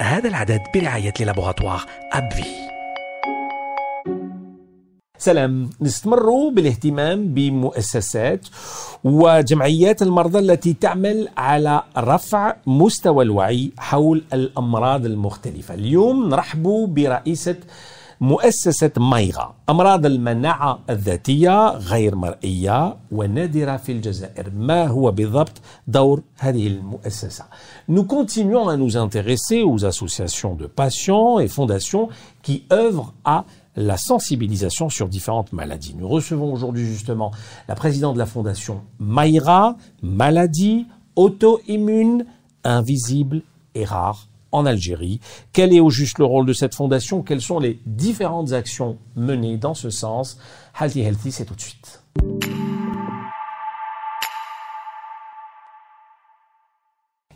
هذا العدد برعاية لابوغاتوار أبفي سلام. نستمر بالاهتمام بمؤسسات وجمعيات المرضى التي تعمل على رفع مستوى الوعي حول الأمراض المختلفة. اليوم نرحب برئيسة مؤسسة مايغا أمراض المناعة الذاتية غير مرئية ونادرة في الجزائر ما هو بالضبط دور هذه المؤسسة Nous continuons à nous intéresser aux associations de patients et fondations qui œuvrent à la sensibilisation sur différentes maladies. Nous recevons aujourd'hui justement la présidente de la fondation Maïra, maladie auto-immune, invisible et rare en Algérie. Quel est au juste le rôle de cette fondation? Quelles sont les différentes actions menées dans ce sens? Healthy Healthy, c'est tout de suite.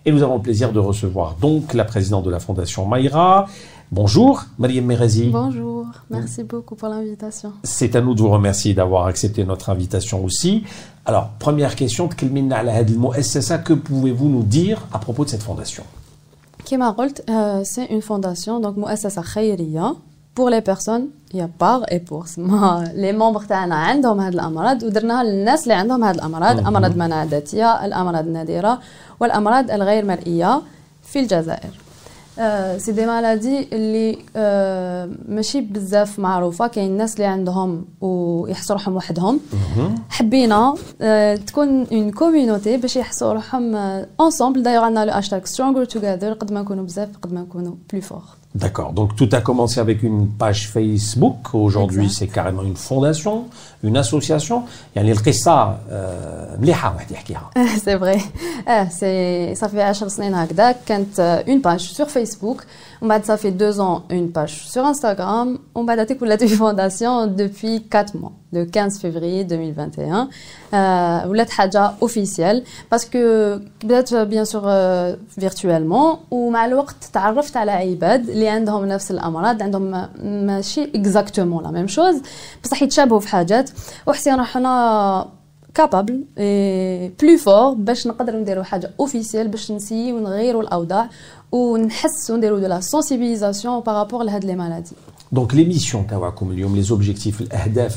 Et nous avons le plaisir de recevoir donc la présidente de la Fondation Maïra. Bonjour, Mariam Merezi. Bonjour, merci beaucoup pour l'invitation. C'est à nous de vous remercier d'avoir accepté notre invitation aussi. Alors, première question, que pouvez-vous nous dire à propos de cette fondation? كما قلت سي اون فونداسيون دونك مؤسسه خيريه بور لي بيرسون هي باغ اي بور سما لي ممبر تاعنا عندهم هاد الامراض ودرناها للناس اللي عندهم هاد الامراض امراض مناعه ذاتيه الامراض النادره والامراض الغير مرئيه في الجزائر سي دي مالادي اللي ماشي بزاف معروفه كاين الناس اللي عندهم ويحسوا روحهم وحدهم حبينا تكون اون كوميونيتي باش يحسوا روحهم انصومبل دايوغ عندنا لو هاشتاغ سترونجر توغادر قد ما نكونوا بزاف قد ما نكونوا بلو فور D'accord. Donc tout a commencé avec une page Facebook. Aujourd'hui, c'est carrément une fondation, une association. Il y a ça, C'est vrai. C'est ça fait 10 سنين هكذا كانت une page sur Facebook. On بعد ça fait deux ans une page sur Instagram. On بعد هذيك ولات une fondation depuis 4 mois le 15 février 2021 ولات حاجه officielle parce que بدات bien sûr virtuellement ومع الوقت تعرفت على عباد اللي عندهم نفس الامراض عندهم ماشي اكزاكتومون لا ميم شوز بصح يتشابهوا في حاجات وحسينا روحنا كابابل بلو فور باش نقدروا نديروا حاجة اوفيسيال باش نسيو ونغيروا الأوضاع ونحسوا نديروا دو لا سونسيبيليزاسيون بارابور لهاد لي مالادي. دونك لي ميسيون تاعكم اليوم لي زوبجيكتيف الاهداف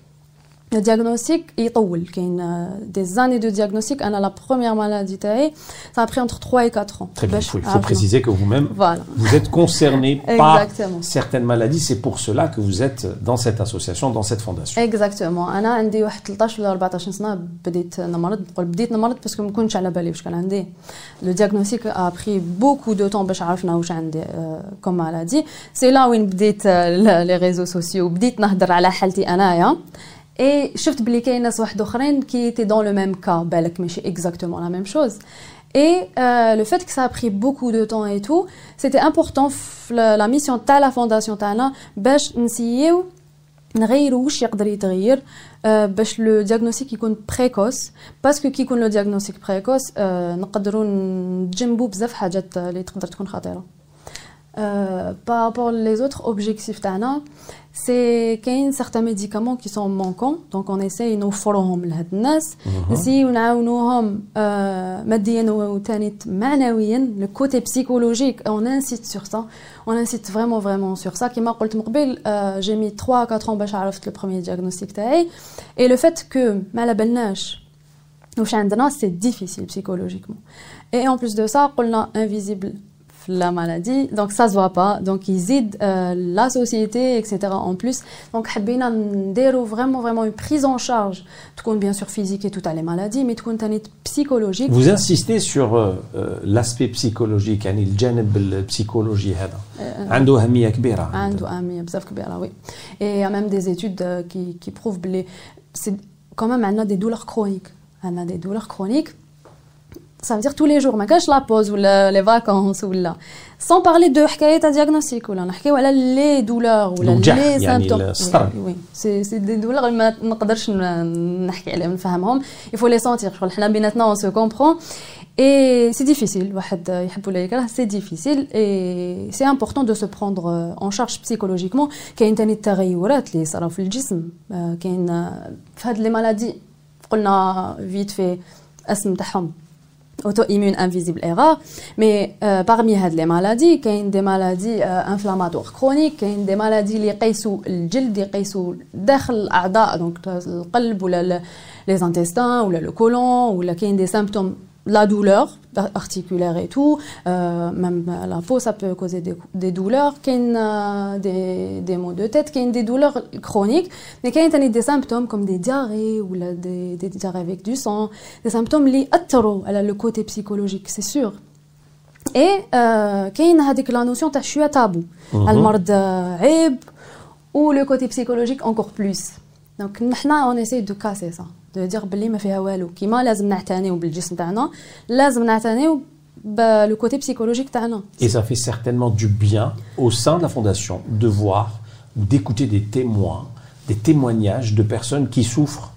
Le diagnostic est des années de diagnostic. la première maladie, ça a pris entre 3 et 4 ans. Très bien, il faut, préciser que vous-même, vous êtes concerné par certaines maladies. C'est pour cela que vous êtes dans cette association, dans cette fondation. Exactement. j'ai 13 ou 14 ans, بديت نمرض بديت نمرض parce que ما كنتش على بالي واش كان عندي. Le diagnostic a pris beaucoup de temps باش عرفنا واش عندي comme maladie. C'est là où بديت les réseaux sociaux بديت نهضر على حالتي انايا. Et شفت بلي كاين ناس واحد اخرين qui étaient dans le même cas بالك ماشي exactement la même chose et euh, le fait que ça a pris beaucoup de temps et tout c'était important la mission تاع la fondation تاعنا باش نسيو نغيروا واش يقدر يتغير باش لو دياغنوستيك يكون بريكوس باسكو كي يكون لو دياغنوستيك بريكوس نقدروا نتجنبوا بزاف حاجات اللي تقدر تكون خطيره Euh, par rapport aux autres objectifs, c'est qu'il y a certains médicaments qui sont manquants, donc on essaye de nous former à mm-hmm. si on a euh, le côté psychologique, on incite sur ça, on incite vraiment vraiment sur ça. Comme je l'ai dit, j'ai mis 3 à 4 ans pour le premier diagnostic et le fait que c'est difficile psychologiquement. Et en plus de ça, on a invisible la maladie donc ça se voit pas donc ils aident euh, la société etc en plus donc حبينا نديرو vraiment vraiment une prise en charge تكون bien sûr physique et tout à les maladies mais تكون تاني psychologique vous insistez sur euh, euh, l'aspect psychologique يعني الجانب البسيكولوجي هذا عنده أهمية كبيرة عنده أهمية بزاف كبيرة oui et il y a même des études qui qui prouvent que c'est quand même عندنا des douleurs chroniques عندنا des douleurs chroniques ça veut dire tous les jours ما كاش لا بوز ولا لي فاكونس ولا sans parler de حكايه دياغنوستيك ولا نحكيو على لي دولور ولا لي سيمبتوم وي سي سي دي دولور ما نقدرش نحكي عليهم نفهمهم يفو لي سونتير شغل حنا بيناتنا اون سو كومبرون اي سي ديفيسيل واحد يحب ولا يكره سي ديفيسيل اي سي امبورطون دو سو بروندر اون شارج بسيكولوجيكمون كاين تاني التغيرات اللي صراو في الجسم كاين في هاد لي مالادي قلنا فيت في اسم تاعهم auto-immune invisible et rare. Mais euh, parmi les maladies, il y a des maladies euh, inflammatoires chroniques, il y a des maladies qui sont الجلد يقيسوا داخل الأعضاء donc القلب ولا les intestins ou le côlon ou il y a des symptômes la douleur articulaire et tout, euh, même la peau, ça peut causer des, des douleurs, a des, des maux de tête, a des douleurs chroniques, mais qu'il y a des symptômes comme des diarrhées ou des, des, diarrhées avec du sang, des symptômes liés à le côté psychologique, c'est sûr. Et euh, qu'il y a la notion de tabou, le ou le côté psychologique encore plus. Donc, maintenant, on essaie de casser ça. de dire بلي ما فيها والو كيما لازم نعتنيو بالجسم تاعنا لازم نعتنيو le côté psychologique تاعنا et ça fait certainement du bien au sein de la fondation de voir ou d'écouter des témoins des témoignages de personnes qui souffrent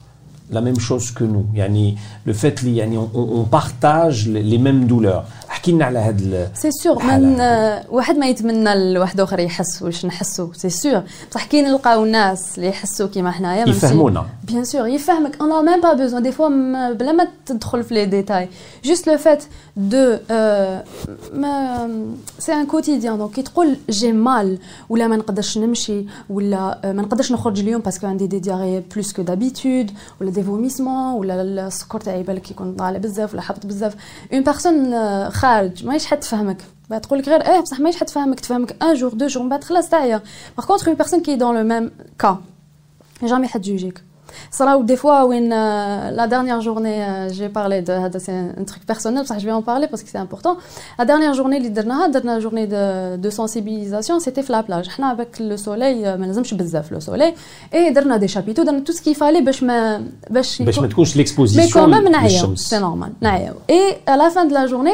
la même chose que nous يعني le fait يعني on, on partage les mêmes douleurs احكي لنا على هذا سي سور من واحد ما يتمنى لواحد آخر يحس واش نحسوا سي سور بصح كي نلقاو الناس اللي يحسوا كيما حنايا يفهمونا. بيان سور يفهمك. أنا ميم با بوزون دي فوا بلا ما تدخل في لي ديتاي جوست لو فات دو ما سي ان كوتيديان دونك كي تقول جي مال ولا ما نقدرش نمشي ولا ما نقدرش نخرج اليوم باسكو عندي دي دياري بلوس كو دابيتود ولا دي فوميسمون ولا السكر تاعي بالك يكون طالع بزاف ولا حبط بزاف اون بيرسون خارج ماهيش حد تفهمك تقول لك غير ايه بصح ماهيش حد تفهمك تفهمك ان جور دو جور من بعد خلاص تعيا باغ كونتر اون بيرسون كي دون لو ميم كا جامي حد جوجيك صراو دي فوا وين لا ديرنيير جورني جي بارلي دو هذا سي ان تروك بيرسونيل بصح جو ان بارلي باسكو سي امبورطون لا ديرنيير جورني اللي درناها درنا جورني دو دو سونسيبيليزاسيون سيتي في لا بلاج حنا افيك لو سولي ما لازمش بزاف لو سولي اي درنا دي شابيتو درنا تو سكي فالي باش ما باش باش ما تكونش ليكسبوزيسيون مي كومام نعياو سي نورمال نعياو اي ا لا فان دو لا جورني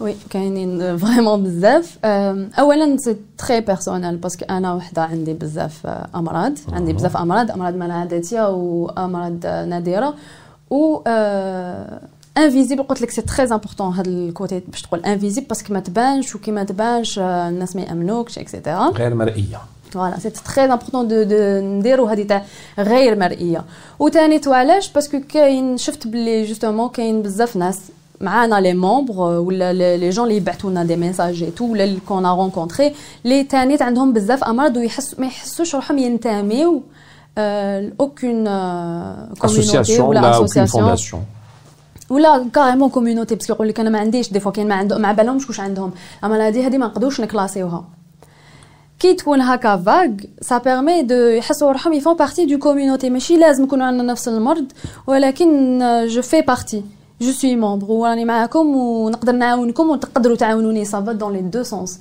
وي كاينين فريمون بزاف اولا سي تري بيرسونيل باسكو انا وحده عندي بزاف امراض عندي بزاف امراض امراض مناعدتيه وامراض نادره و انفيزيبل قلت لك سي تري امبورطون هذا الكوتي باش تقول انفيزيبل باسكو ما تبانش وكي ما تبانش الناس ما يامنوكش اكسيتيرا غير مرئيه فوالا سي تري امبورطون دو دو نديرو هذه تاع غير مرئيه وثاني علاش باسكو كاين شفت بلي جوستومون كاين بزاف ناس معانا لي مومبر ولا لي جون اللي يبعثوا لنا دي ميساج اي تو ولا اللي كون رونكونتري لي تانيت عندهم بزاف امراض ويحس ما يحسوش روحهم ينتميو لاوكون كوميونيتي ولا اسوسياسيون ولا كاريمون كوميونيتي باسكو يقول لك انا ما عنديش دي فوا كاين ما عندهم ما بالهمش واش عندهم اما هذه هذه ما نقدروش نكلاسيوها كي تكون هكا فاغ سا بيرمي دو يحسوا روحهم يفون بارتي دو كوميونيتي ماشي لازم يكونوا عندنا نفس المرض ولكن جو في بارتي جو سوي مومبر وراني معاكم ونقدر نعاونكم وتقدروا تعاونوني ça va dans les deux sens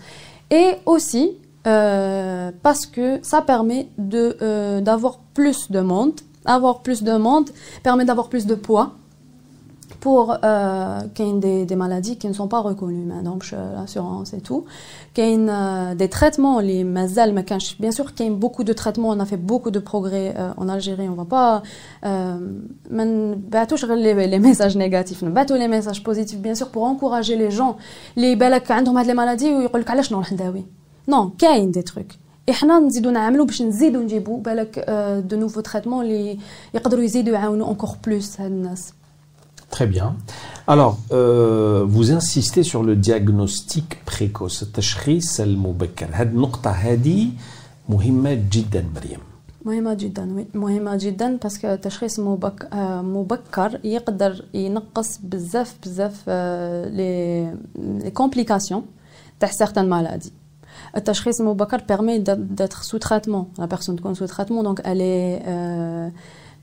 et aussi euh, parce que ça permet de euh, d'avoir plus de monde avoir plus de monde permet d'avoir plus de poids pour euh, des, des maladies qui ne sont pas reconnues maintenant l'assurance et tout qu'il euh, des traitements les mazal bien sûr qu'il y a beaucoup de traitements on a fait beaucoup de progrès euh, en Algérie on va pas euh, les, les messages négatifs on les messages positifs bien sûr pour encourager les gens les بالك عندهم هاد les maladies ويقول لك علاش نروح نداوي نو كاين دي تروك احنا نزيدو نعملو باش نزيدو نجيبو بالك دو نوفو تريتمون اللي يقدروا يزيدو يعاونوا انكور بلوس هاد الناس Très bien. Alors, euh, vous insistez sur le diagnostic précoce, التشخيص المبكر. هاد النقطة هذه مهمة جدا مريم. مهمة جدا وي مهمة جدا باسكو التشخيص مبك... مبكر يقدر ينقص بزاف بزاف لي لي كومبليكاسيون تاع سيغتان مالادي التشخيص المبكر بيرمي d'être sous traitement la personne تكون sous traitement donc elle est euh,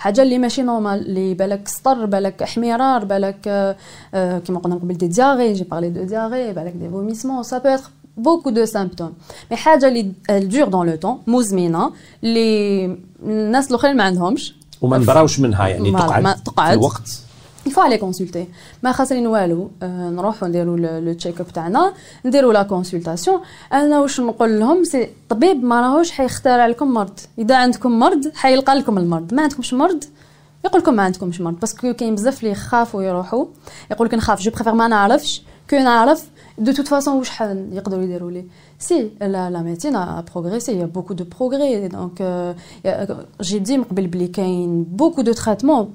حاجة اللي ماشي نورمال اللي بالك سطر بالك احمرار بالك آه، آه، كيما قلنا قبل دي دياري جي بارلي دو دياري بالك دي فوميسمون سا بو اتر بوكو دو سيمبتوم مي حاجة اللي دور دون لو طون مزمنة اللي الناس الأخرين ما عندهمش. وما نبراوش منها يعني تقعد ما في تقعد. الوقت. Faut aller consulter. ما خاسرين والو نروحوا نديروا لو تشيك اب تاعنا نديروا لا كونسلطاسيون أنا واش نقول لهم سي الطبيب ما راهوش حيخترع لكم مرض اذا عندكم مرض حيلقى لكم المرض ما عندكمش مرض يقول لكم ما عندكمش مرض باسكو كاين بزاف اللي يخافوا يروحوا يقول لك نخاف جو بريفير ما نعرفش كو نعرف دو توت فاسون واش ح- يقدروا يديروا لي سي لا لا ميديسين ا بروغريسي يا بوكو دو بروغري دونك جي دي من قبل بلي كاين بوكو دو تريتمون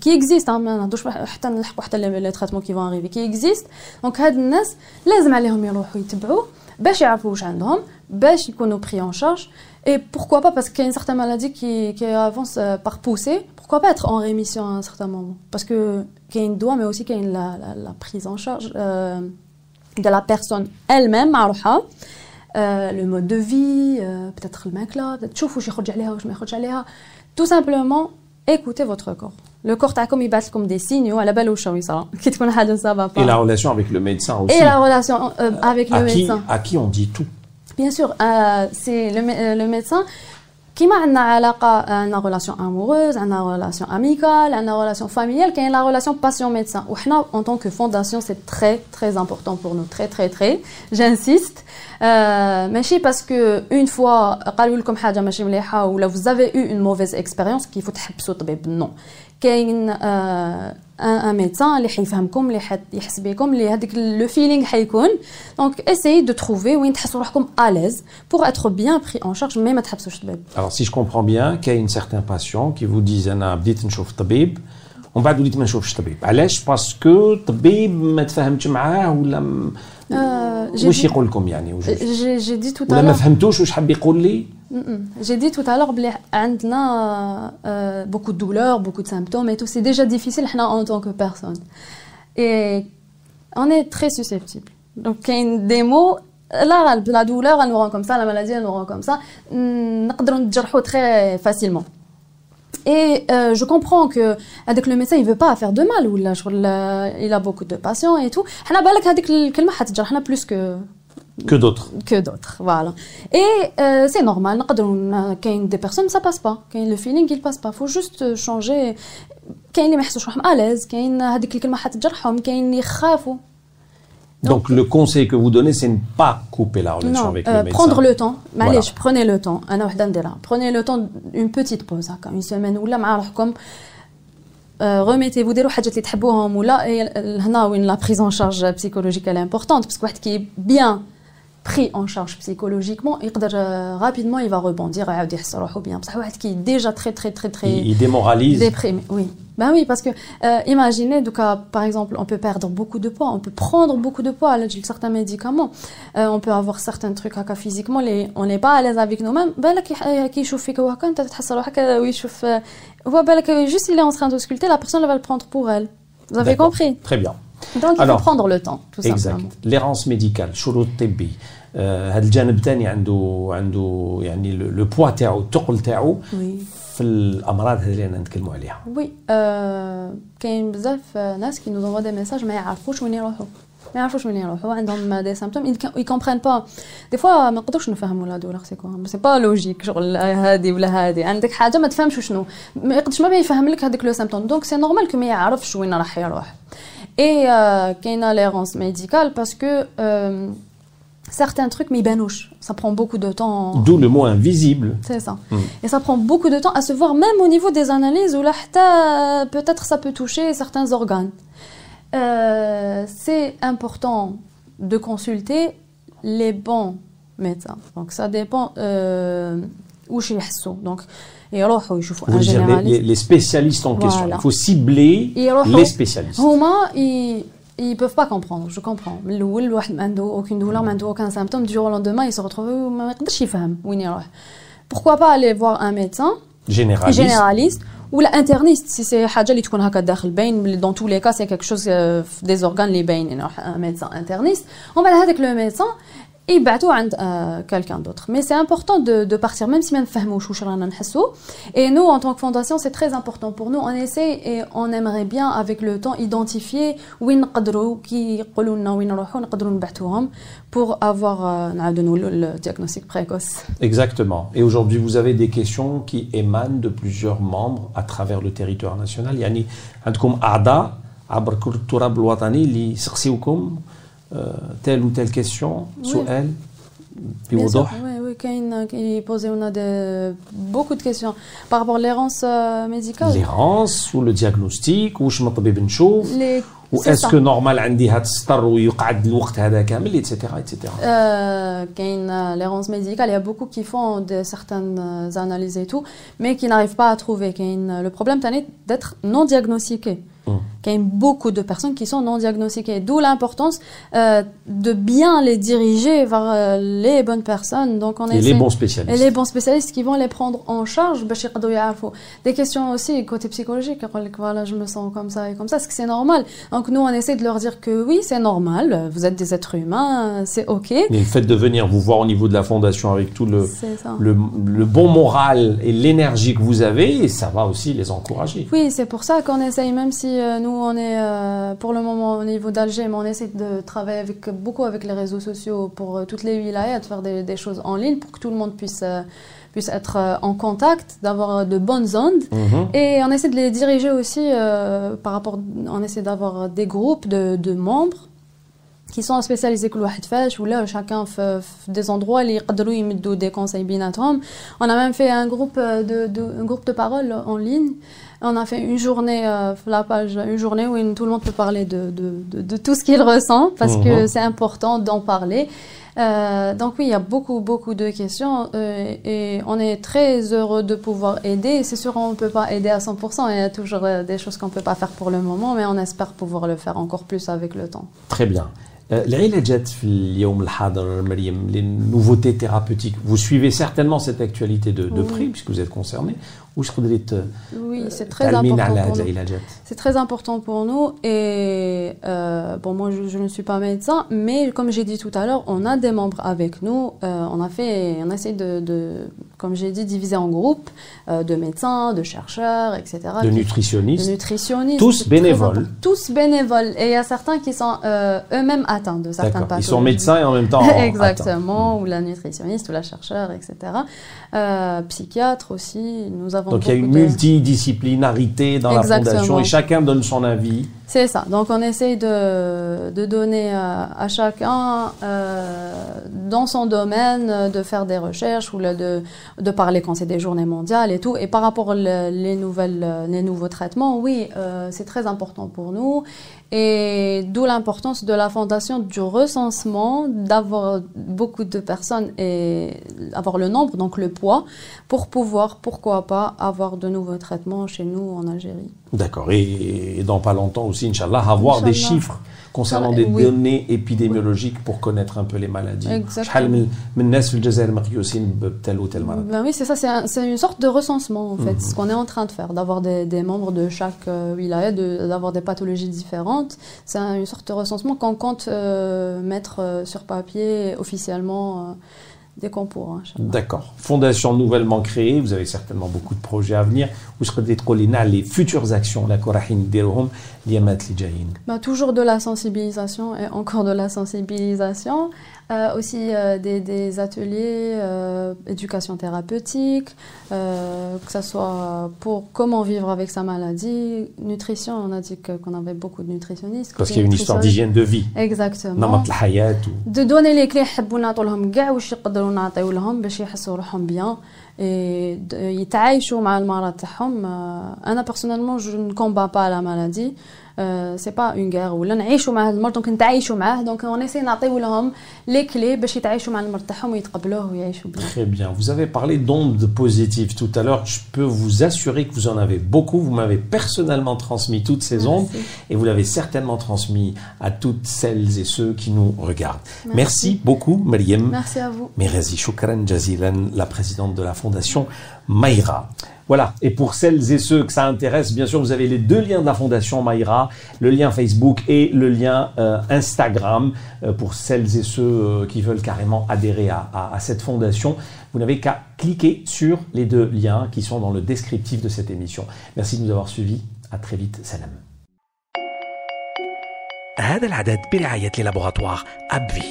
كي اكزيست ما نهضرش حتى نلحقوا حتى لي تريتمون كي فون اريفي كي اكزيست دونك هاد الناس لازم عليهم يروحوا يتبعوا باش يعرفوا واش عندهم باش يكونوا بري اون شارج Et pourquoi pas Parce qu'il y a une certaine maladie qui, qui avance euh, par poussée. Pourquoi pas être en rémission à un certain moment Parce que qu'il y a une doigt, mais aussi qu'il y a une, la, la, la prise en charge euh, de la personne elle-même, معروحة. euh, le mode de vie, euh, peut-être le mec là, peut-être تشوفوا واش يخرج عليها واش ما يخرج عليها. Tout simplement, écoutez votre corps. Le corps تاعكم يبعث لكم des signaux على بالو واش راهو يصرى كي تكون حاجة ça va pas. Et la relation avec le médecin aussi. Et la relation euh, avec le à, qui, médecin. à qui on dit tout. Bien sûr, euh, c'est le, mé- euh, le médecin qui m'a une علاقة une relation amoureuse, une relation amicale, une relation familiale, qui est la relation patient-médecin. Ou حنا, en tant que fondation, c'est très très important pour nous, très très très. J'insiste. Euh, ماشي parce que une fois قالوا لكم حاجة ماشي مليحة ولا vous avez eu une mauvaise expérience كيف تحبسوا طبيب non. كاين آه ان ميدسان اللي حيفهمكم اللي حت- يحس بكم اللي هذيك لو فيلينغ حيكون دونك اسيي دو تروفي وين تحسوا روحكم اليز بور اتر بيان بري اون شارج مي ما تحبسوش طبيب Alors si je comprends bien, qu'il y a une certaine patient qui vous disent انا بديت نشوف طبيب ومن بعد وليت ما نشوفش طبيب علاش باسكو طبيب ما تفاهمتش معاه ولا م... Euh, j'ai واش dit- يقول لكم يعني وجوج J'ai j'ai dit tout à ولا ما l'heure فهمتوش واش حاب يقول لي j'ai dit tout à l'heure بلي عندنا euh, beaucoup de douleurs beaucoup de symptômes et tout c'est déjà difficile حنا en tant que personne et on est très susceptible donc كاين des mots la, la douleur elle nous rend comme ça la maladie elle nous rend comme ça mm, نقدروا نتجرحوا très facilement Et euh, je comprends que avec le médecin, il veut pas faire de mal, ou il a beaucoup de patients et tout. On bah, a plus que que d'autres. Que d'autres, voilà. Et euh, c'est normal. Quand il y a des personnes, ça passe pas. Quand le feeling, il passe pas. faut juste changer. Quand il y a des à l'aise, quand il y a des gens qui sont à l'aise, donc, le conseil que vous donnez, c'est ne pas couper la relation avec euh, le médecin. Prendre le temps. Allez, prenez le temps. Prenez le temps, une petite pause, hein, une semaine ou là, euh, remettez-vous des la prise en charge psychologique parce que qui est bien pris en charge psychologiquement, euh, rapidement il va rebondir est. Déprimé, oui. Ben oui, parce que euh, imaginez, donc, euh, par exemple, on peut perdre beaucoup de poids, on peut prendre beaucoup de poids avec certains médicaments, Euh, on peut avoir certains trucs هكا physiquement, les, on n'est pas à l'aise avec nous-mêmes. بالك يح- كي يشوف فيك وهكا انت تحس روحك ويشوف آه، هو بالك juste il est en train de sculpter, la personne elle va le prendre pour elle. Vous avez D'accord. compris Très bien. Donc il Alors, faut prendre le temps, tout simplement. Exact. L'errance médicale, شروط طبي آه، هذا الجانب الثاني عنده عنده يعني لو بوا تاعو الثقل تاعو Oui. في الأمراض هذه اللي نتكلموا عليها. Oui, euh, كاين بزاف ناس nous envoient des messages ما يعرفوش وين يروحوا. ما يعرفوش وين يروحوا. عندهم دي سيمبتوم ils comprennent pas. دي فوا ما نقدروش نفهموا لا دولار سي كوا سي با لوجيك شغل هادي ولا هادي. عندك حاجة ما تفهمش شنو. ما يقدرش ما يفهم لك هذاك لو سيمبتوم دونك سي نورمال كو ما يعرفش وين راح يروح. اي كاينة ليرونس ميديكال باسكو certains trucs mais banouches ça prend beaucoup de temps d'où le mot invisible c'est ça mm. et ça prend beaucoup de temps à se voir même au niveau des analyses où là peut-être ça peut toucher certains organes euh, c'est important de consulter les bons médecins. Donc ça dépend euh, où je Donc, et alors, il faut un généraliste. Les, les, spécialistes en question. Il faut cibler les spécialistes. ils ils peuvent pas comprendre, je comprends. aucune douleur, aucun symptôme, du jour au lendemain, ils se retrouvent, pourquoi pas aller voir un médecin généraliste, généraliste ou l'interniste si c'est حاجه اللي تكون هكا داخل باين dans tous les cas c'est quelque chose des organes اللي باين un médecin interniste on va هذاك le médecin يبعثوا عند quelqu'un d'autre mais c'est important de, de partir même si ما نفهموش واش رانا نحسوا et nous en tant que fondation c'est très important pour nous on essaie et on aimerait bien avec le temps identifier وين نقدروا كي يقولوا لنا وين نروحوا نقدروا نبعثوهم pour avoir le diagnostic précoce. Exactement. Et aujourd'hui, vous avez des questions qui émanent de plusieurs membres à travers le territoire national. يعني عندكم أعضاء عبر كل التراب الوطني اللي يسقسيوكم telle ou telle question, سؤال بوضوح. Oui, oui, qui posait on a de, beaucoup de questions par rapport à l'errance euh, médicale. L'errance ou le diagnostic ou je m'appelle نشوف ou est-ce que normal عندي هتستر ويقعد الوقت هذا كامل etc etc. Euh, كاين l'errance médicale il y a beaucoup qui font de certaines analyses et tout mais qui n'arrivent pas à trouver كاين le problème d'être non diagnostiqué. Il y a beaucoup de personnes qui sont non diagnostiquées. D'où l'importance euh, de bien les diriger vers euh, les bonnes personnes. Donc on et les bons spécialistes. Et les bons spécialistes qui vont les prendre en charge. Des questions aussi côté psychologique. Voilà, je me sens comme ça et comme ça. Est-ce que c'est normal? Donc nous, on essaie de leur dire que oui, c'est normal. Vous êtes des êtres humains, c'est OK. Mais le fait de venir vous voir au niveau de la fondation avec tout le, le, le, bon moral et l'énergie que vous avez, ça va aussi les encourager. Oui, c'est pour ça qu'on essaye, même si euh, nous, on est euh, pour le moment au niveau d'Alger, mais on essaie de travailler avec, beaucoup avec les réseaux sociaux pour euh, toutes les wilayas, de faire des, choses en ligne pour que tout le monde puisse puisse être en contact, d'avoir de bonnes ondes. Mhm. Et on essaie de les diriger aussi par rapport, on essaie d'avoir des groupes de, de membres qui sont spécialisés كل واحد فاش ولا chacun fait des endroits اللي يقدروا يمدوا des conseils بيناتهم on a même fait un groupe de, de un groupe de parole en ligne on a fait une journée, euh, la page, une journée où tout le monde peut parler de, de, de, tout ce qu'il ressent parce que mhm. c'est important d'en parler. Euh, donc oui, il y a beaucoup, beaucoup de questions euh, et on est très heureux de pouvoir aider. C'est sûr, on ne peut pas aider à 100%. Il y a toujours des choses qu'on ne peut pas faire pour le moment, mais on espère pouvoir le faire encore plus avec le temps. Très bien. العلاجات في اليوم الحاضر مريم les nouveautés thérapeutiques vous suivez certainement cette actualité de, de près puisque vous êtes concerné oui, c'est très important pour nous. C'est très important pour nous. Et euh, bon, moi, je, ne suis pas médecin, mais comme j'ai dit tout à l'heure, on a des membres avec nous. Euh, on a fait, on essaie de, de comme j'ai dit, diviser en groupes euh, de médecins, de chercheurs, etc. De nutritionnistes. De nutritionnistes. Tous bénévoles. Tous bénévoles. Et il y a certains qui sont eux-mêmes atteints de certains pathologies. Ils sont médecins et en même temps. Exactement. Ou la nutritionniste, ou la chercheur, etc. psychiatre aussi. Nous avons donc il y a une multidisciplinarité dans la fondation et chacun donne son avis. C'est ça. Donc on essaye de, de donner à, chacun euh, dans son domaine de faire des recherches ou de, de parler quand c'est des journées mondiales et tout. Et par rapport aux les nouvelles, les nouveaux traitements, oui, euh, c'est très important pour nous. Et d'où l'importance de la fondation du recensement, d'avoir beaucoup de personnes et avoir le nombre, donc le poids, pour pouvoir, pourquoi pas, avoir de nouveaux traitements chez nous en Algérie. D'accord. Et, dans pas longtemps aussi, Inch'Allah, avoir des chiffres concernant des données épidémiologiques pour connaître un peu les maladies. Exactement. Ben oui, c'est ça, c'est une sorte de recensement en fait, mhm. ce qu'on est en train de faire, d'avoir des, des, membres de chaque euh, wilaya, d'avoir des pathologies différentes. C'est une sorte de recensement qu'on compte euh, mettre euh, sur papier officiellement des concours. hein. D'accord. Fondation nouvellement créée, vous avez certainement beaucoup de projets à venir. Vous serez les futures actions la Korahin Dirohum, Liamat Lijayin bah, Toujours de la sensibilisation et encore de la sensibilisation. Euh, aussi euh, des, ateliers euh, éducation thérapeutique, que ce soit pour comment vivre avec sa maladie, nutrition, on a dit qu'on avait beaucoup de nutritionnistes. Parce qu'il y a une histoire d'hygiène de vie. Exactement. De donner les clés, bien. نعطوا لهم كاع واش يقدروا نعطيو لهم باش يحسوا روحهم بيان et de- يتعايشوا مع المرض تاعهم آه، انا personnellement je ne combats pas la maladie euh, c'est pas une guerre ولا نعيشوا مع هذا المرض دونك نتعايشوا معاه دونك on essaie نعطيو لهم لي كلي باش يتعايشوا مع المرض تاعهم ويتقبلوه ويعيشوا بيان Très bien. Vous avez parlé d'ondes positives tout à l'heure. Je peux vous assurer que vous en avez beaucoup. Vous m'avez personnellement transmis toutes ces ondes Merci. et vous l'avez certainement transmis à toutes celles et ceux qui nous regardent. Merci, Merci. beaucoup, Mariam. merci à vous Merazi Shukran Jazilan, la présidente de la fondation Maïra. Voilà, et pour celles et ceux que ça intéresse, bien sûr, vous avez les deux liens de la fondation Maïra, le lien Facebook et le lien euh, Instagram. Euh, pour celles et ceux euh, qui veulent carrément adhérer à, à- à cette fondation, vous n'avez qu'à cliquer sur les deux liens qui sont dans le descriptif de cette émission. Merci de nous avoir suivis. À très vite. Salam. هذا العدد برعاية لابوغاتوار أبفي